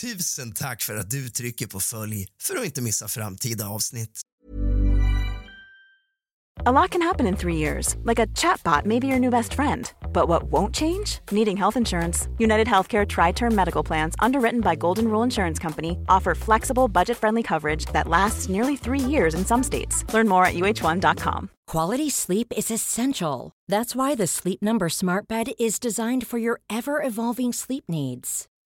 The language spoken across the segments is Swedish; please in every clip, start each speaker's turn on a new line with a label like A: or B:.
A: Tusen tack för att du trycker på följ för att inte missa framtida avsnitt.
B: A lot can happen in three years, like a chatbot may be your new best friend. But what won't change? Needing health insurance. United Healthcare Tri Term Medical Plans, underwritten by Golden Rule Insurance Company, offer flexible, budget friendly coverage that lasts nearly three years in some states. Learn more at uh1.com.
C: Quality sleep is essential. That's why the Sleep Number Smart Bed is designed for your ever evolving sleep needs.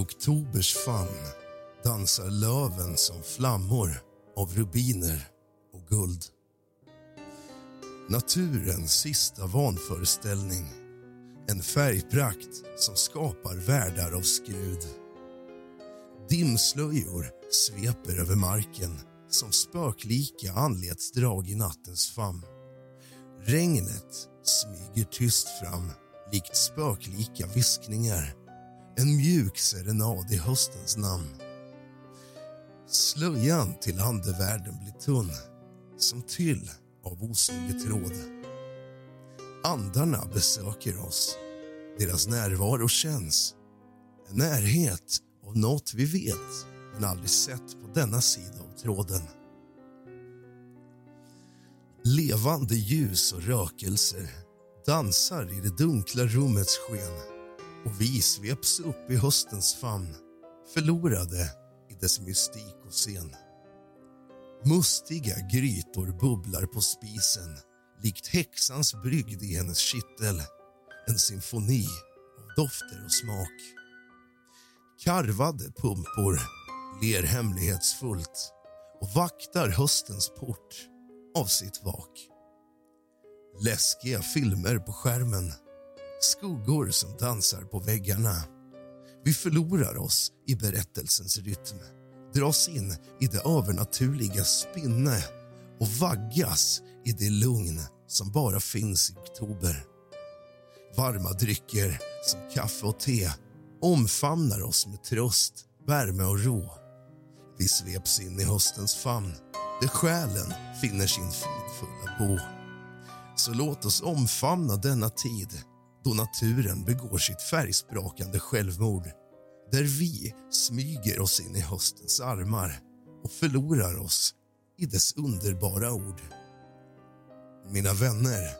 A: Oktobers famn dansar löven som flammor av rubiner och guld. Naturens sista vanföreställning. En färgprakt som skapar världar av skrud. Dimslöjor sveper över marken som spöklika anletsdrag i nattens famn. Regnet smyger tyst fram likt spöklika viskningar en mjuk serenad i höstens namn. Slöjan till andevärlden blir tunn, som tyll av osynlig tråd. Andarna besöker oss. Deras närvaro känns. En närhet av något vi vet men aldrig sett på denna sida av tråden. Levande ljus och rökelser dansar i det dunkla rummets sken och vi sveps upp i höstens famn förlorade i dess mystik och scen. Mustiga grytor bubblar på spisen likt häxans brygd i hennes kittel. En symfoni av dofter och smak. Karvade pumpor ler hemlighetsfullt och vaktar höstens port av sitt vak. Läskiga filmer på skärmen skuggor som dansar på väggarna. Vi förlorar oss i berättelsens rytm dras in i det övernaturliga spinne och vaggas i det lugn som bara finns i oktober. Varma drycker som kaffe och te omfamnar oss med tröst, värme och ro. Vi sveps in i höstens famn där själen finner sin fridfulla bo. Så låt oss omfamna denna tid då naturen begår sitt färgsprakande självmord där vi smyger oss in i höstens armar och förlorar oss i dess underbara ord. Mina vänner,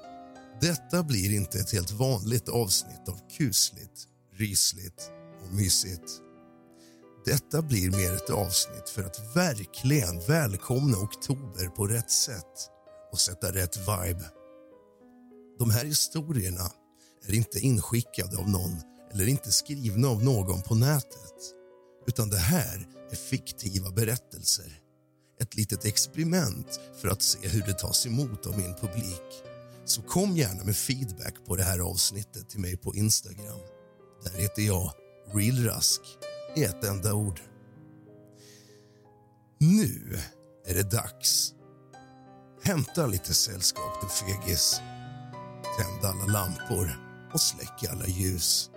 A: detta blir inte ett helt vanligt avsnitt av kusligt, rysligt och mysigt. Detta blir mer ett avsnitt för att verkligen välkomna oktober på rätt sätt och sätta rätt vibe. De här historierna är inte inskickade av någon eller inte skrivna av någon på nätet. Utan det här är fiktiva berättelser. Ett litet experiment för att se hur det tas emot av min publik. Så kom gärna med feedback på det här avsnittet till mig på Instagram. Där heter jag realrask i ett enda ord. Nu är det dags. Hämta lite sällskap, du fegis. Tänd alla lampor och släck alla ljus.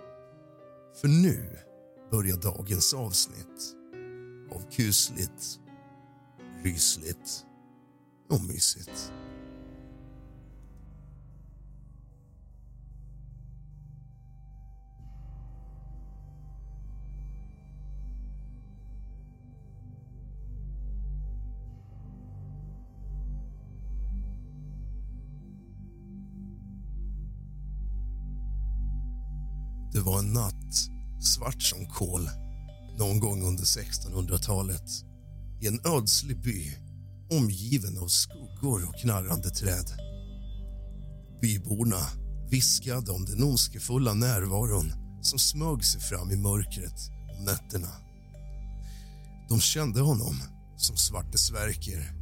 A: För nu börjar dagens avsnitt av kusligt, rysligt och mysigt. Det var en natt, svart som kol någon gång under 1600-talet i en ödslig by omgiven av skuggor och knarrande träd. Byborna viskade om den ondskefulla närvaron som smög sig fram i mörkret om nätterna. De kände honom som Svarte Sverker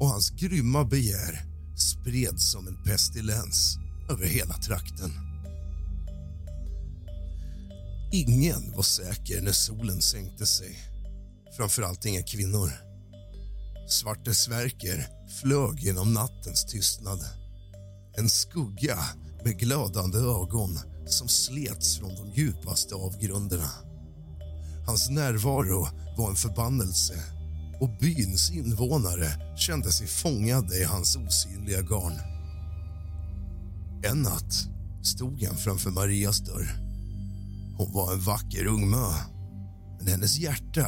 A: och hans grymma begär spreds som en pestilens över hela trakten. Ingen var säker när solen sänkte sig. Framförallt inga kvinnor. Svarte Sverker flög genom nattens tystnad. En skugga med glödande ögon som slets från de djupaste avgrunderna. Hans närvaro var en förbannelse och byns invånare kände sig fångade i hans osynliga garn. En natt stod han framför Marias dörr hon var en vacker ung mö, men hennes hjärta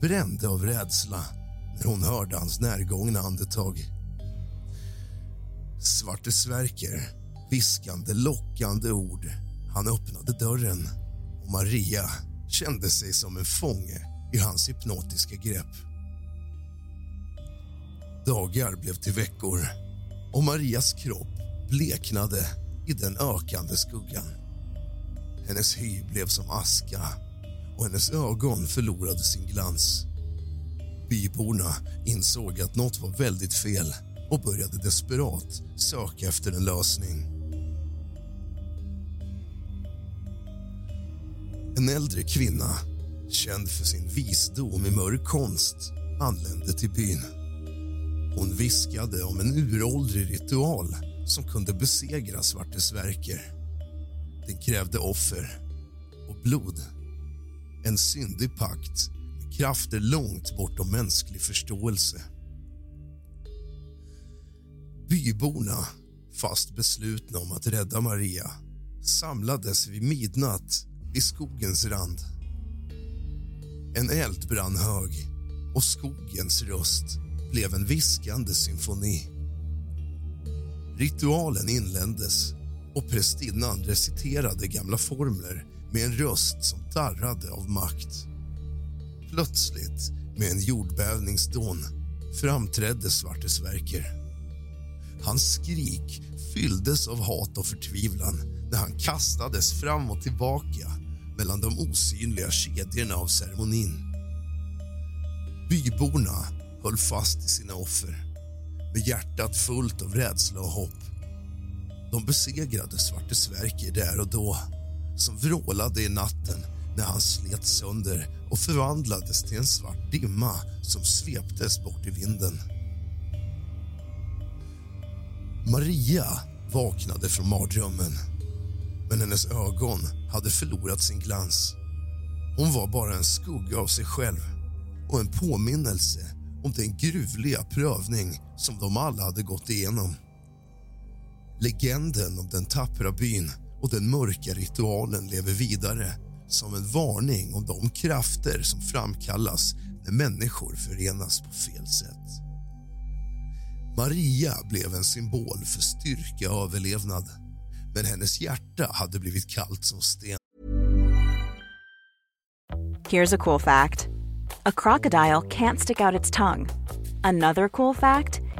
A: brände av rädsla när hon hörde hans närgångna andetag. Svarte Sverker viskande lockande ord. Han öppnade dörren och Maria kände sig som en fånge i hans hypnotiska grepp. Dagar blev till veckor och Marias kropp bleknade i den ökande skuggan. Hennes hy blev som aska och hennes ögon förlorade sin glans. Byborna insåg att nåt var väldigt fel och började desperat söka efter en lösning. En äldre kvinna, känd för sin visdom i mörk konst anlände till byn. Hon viskade om en uråldrig ritual som kunde besegra Svarte Sverker. Den krävde offer och blod. En syndig pakt med krafter långt bortom mänsklig förståelse. Byborna, fast beslutna om att rädda Maria samlades vid midnatt vid skogens rand. En eld brann hög och skogens röst blev en viskande symfoni. Ritualen inleddes och prästinnan reciterade gamla formler med en röst som darrade av makt. Plötsligt, med en jordbävningsdån, framträdde Svarte Sverker. Hans skrik fylldes av hat och förtvivlan när han kastades fram och tillbaka mellan de osynliga kedjorna av ceremonin. Byborna höll fast i sina offer med hjärtat fullt av rädsla och hopp. De besegrade Svarte Sverker där och då som vrålade i natten när han slet sönder och förvandlades till en svart dimma som sveptes bort i vinden. Maria vaknade från mardrömmen, men hennes ögon hade förlorat sin glans. Hon var bara en skugga av sig själv och en påminnelse om den gruvliga prövning som de alla hade gått igenom. Legenden om den tappra byn och den mörka ritualen lever vidare som en varning om de krafter som framkallas när människor förenas på fel sätt. Maria blev en symbol för styrka och överlevnad men hennes hjärta hade blivit kallt som sten.
B: Here's a cool fact. A crocodile can't stick out its tongue. Another cool fact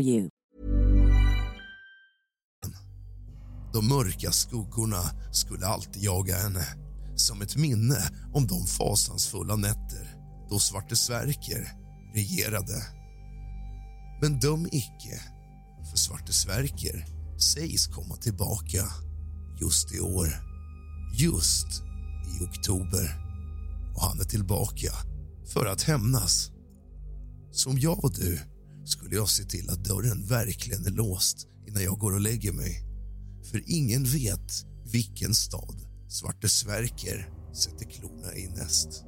D: you.
A: De mörka skuggorna skulle alltid jaga henne som ett minne om de fasansfulla nätter då Svarte Sverker regerade. Men döm icke, för Svarte Sverker sägs komma tillbaka just i år. Just i oktober. Och han är tillbaka för att hämnas. Som jag och du skulle jag se till att dörren verkligen är låst innan jag går och lägger mig. För ingen vet vilken stad Svarte Sverker sätter klorna i näst.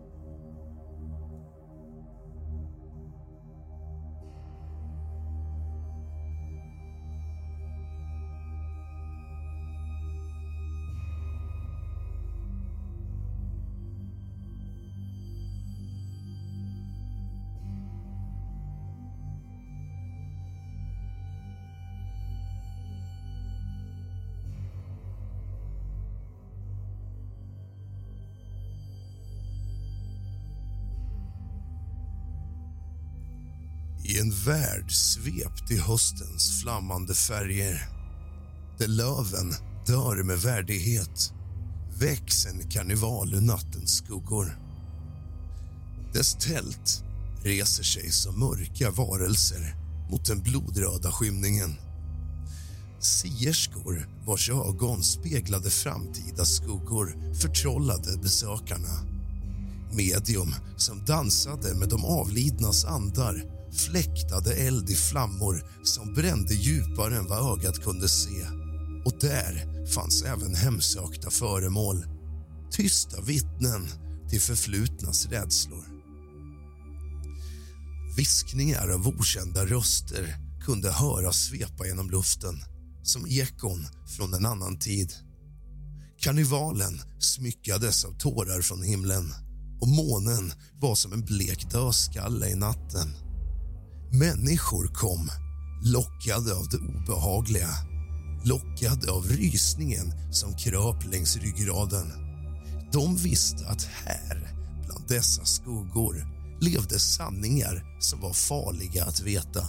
A: I en värld svept i höstens flammande färger där löven dör med värdighet väcks en karneval ur nattens skuggor. Dess tält reser sig som mörka varelser mot den blodröda skymningen. Sierskor vars ögon speglade framtida skuggor förtrollade besökarna. Medium som dansade med de avlidnas andar fläktade eld i flammor som brände djupare än vad ögat kunde se. Och där fanns även hemsökta föremål. Tysta vittnen till förflutnas rädslor. Viskningar av okända röster kunde höras svepa genom luften som ekon från en annan tid. Karnevalen smyckades av tårar från himlen och månen var som en blek dödskalle i natten. Människor kom, lockade av det obehagliga lockade av rysningen som kröp längs ryggraden. De visste att här, bland dessa skuggor levde sanningar som var farliga att veta.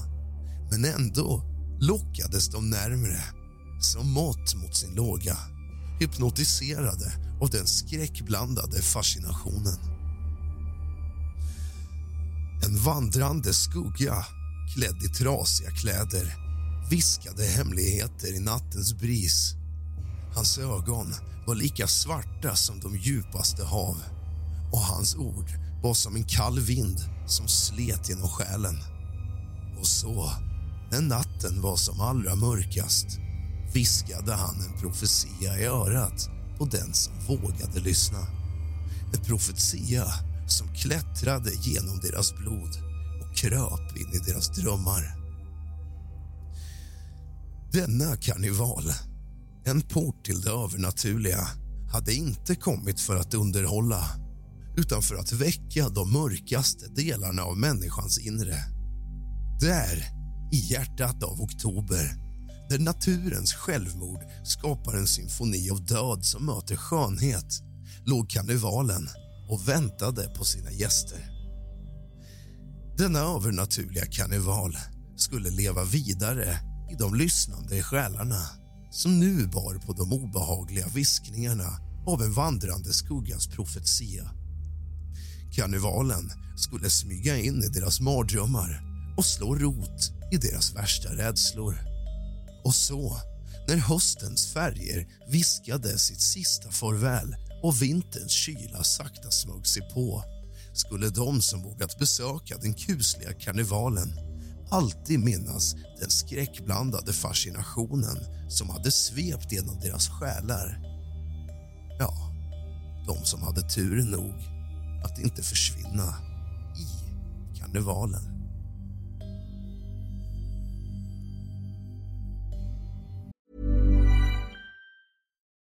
A: Men ändå lockades de närmre som mått mot sin låga hypnotiserade av den skräckblandade fascinationen. En vandrande skugga klädd i trasiga kläder viskade hemligheter i nattens bris. Hans ögon var lika svarta som de djupaste hav och hans ord var som en kall vind som slet genom själen. Och så, när natten var som allra mörkast viskade han en profetia i örat på den som vågade lyssna. En profetia som klättrade genom deras blod och kröp in i deras drömmar. Denna karneval, en port till det övernaturliga hade inte kommit för att underhålla utan för att väcka de mörkaste delarna av människans inre. Där, i hjärtat av oktober där naturens självmord skapar en symfoni av död som möter skönhet låg karnevalen och väntade på sina gäster. Denna övernaturliga karneval skulle leva vidare i de lyssnande själarna som nu bar på de obehagliga viskningarna av en vandrande skuggas profetia. Karnevalen skulle smyga in i deras mardrömmar och slå rot i deras värsta rädslor. Och så, när höstens färger viskade sitt sista farväl och vinterns kyla sakta smög sig på skulle de som vågat besöka den kusliga karnevalen alltid minnas den skräckblandade fascinationen som hade svept genom deras själar. Ja, de som hade tur nog att inte försvinna i karnevalen.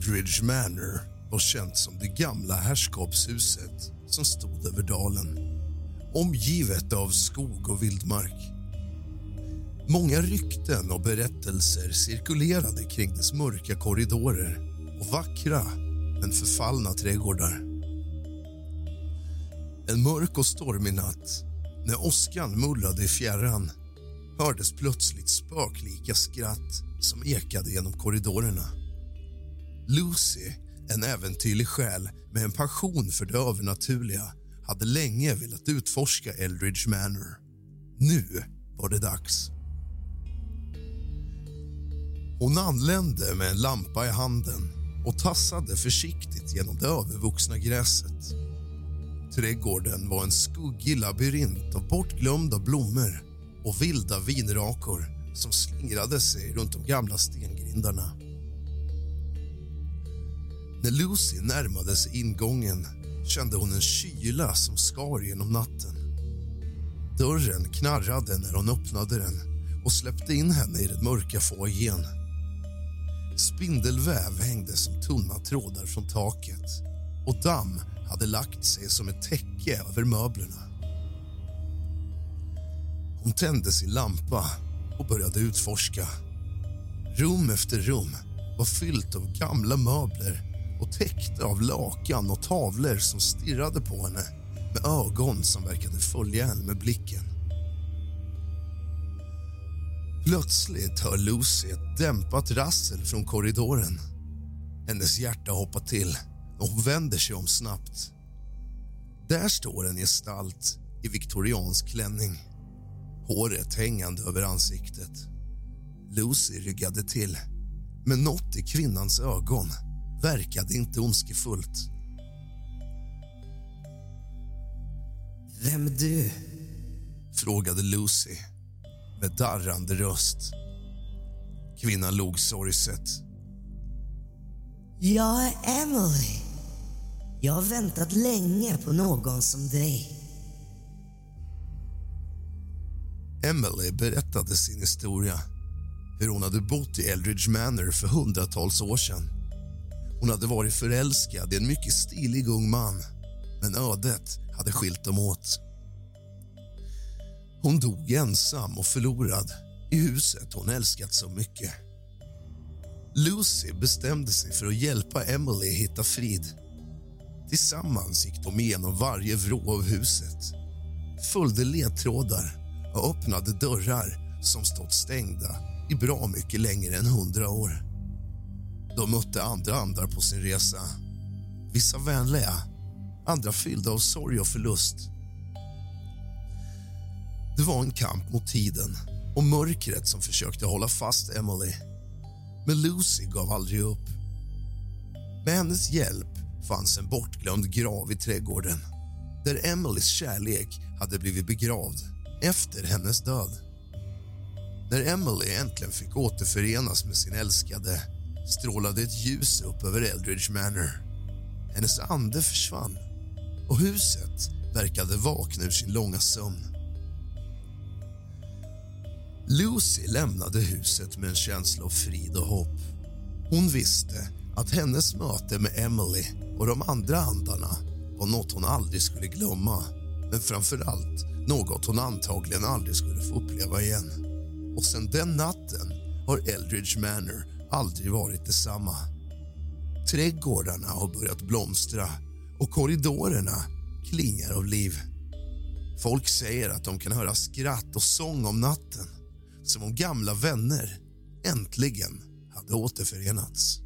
A: Aldridge Manor var känt som det gamla herrskapshuset som stod över dalen omgivet av skog och vildmark. Många rykten och berättelser cirkulerade kring dess mörka korridorer och vackra men förfallna trädgårdar. En mörk och stormig natt, när åskan mullrade i fjärran hördes plötsligt spöklika skratt som ekade genom korridorerna. Lucy, en äventyrlig själ med en passion för det övernaturliga hade länge velat utforska Eldridge Manor. Nu var det dags. Hon anlände med en lampa i handen och tassade försiktigt genom det övervuxna gräset. Trädgården var en skuggig labyrint av bortglömda blommor och vilda vinrakor som slingrade sig runt de gamla stengrindarna. När Lucy närmade sig ingången kände hon en kyla som skar genom natten. Dörren knarrade när hon öppnade den och släppte in henne i den mörka foajén. Spindelväv hängde som tunna trådar från taket och damm hade lagt sig som ett täcke över möblerna. Hon tände sin lampa och började utforska. Rum efter rum var fyllt av gamla möbler och täckta av lakan och tavlor som stirrade på henne med ögon som verkade följa henne med blicken. Plötsligt hör Lucy ett dämpat rassel från korridoren. Hennes hjärta hoppar till och hon vänder sig om snabbt. Där står en gestalt i viktoriansk klänning håret hängande över ansiktet. Lucy ryggade till, men något i kvinnans ögon verkade inte ondskefullt.
E: Vem är du?
A: frågade Lucy med darrande röst. Kvinnan log sorgset.
E: Jag är Emily. Jag har väntat länge på någon som dig.
A: Emily berättade sin historia. Hur hon hade bott i Eldridge Manor för hundratals år sedan. Hon hade varit förälskad i en mycket stilig ung man men ödet hade skilt dem åt. Hon dog ensam och förlorad i huset hon älskat så mycket. Lucy bestämde sig för att hjälpa Emily hitta frid. Tillsammans gick de igenom varje vrå av huset följde ledtrådar och öppnade dörrar som stått stängda i bra mycket längre än hundra år. De mötte andra andar på sin resa. Vissa vänliga, andra fyllda av sorg och förlust. Det var en kamp mot tiden och mörkret som försökte hålla fast Emily. Men Lucy gav aldrig upp. Med hennes hjälp fanns en bortglömd grav i trädgården där Emilys kärlek hade blivit begravd efter hennes död. När Emily äntligen fick återförenas med sin älskade strålade ett ljus upp över Eldridge Manor. Hennes ande försvann och huset verkade vakna ur sin långa sömn. Lucy lämnade huset med en känsla av frid och hopp. Hon visste att hennes möte med Emily och de andra andarna var något hon aldrig skulle glömma men framför allt något hon antagligen aldrig skulle få uppleva igen. Och sen den natten har Eldridge Manor aldrig varit detsamma. Trädgårdarna har börjat blomstra och korridorerna klingar av liv. Folk säger att de kan höra skratt och sång om natten som om gamla vänner äntligen hade återförenats.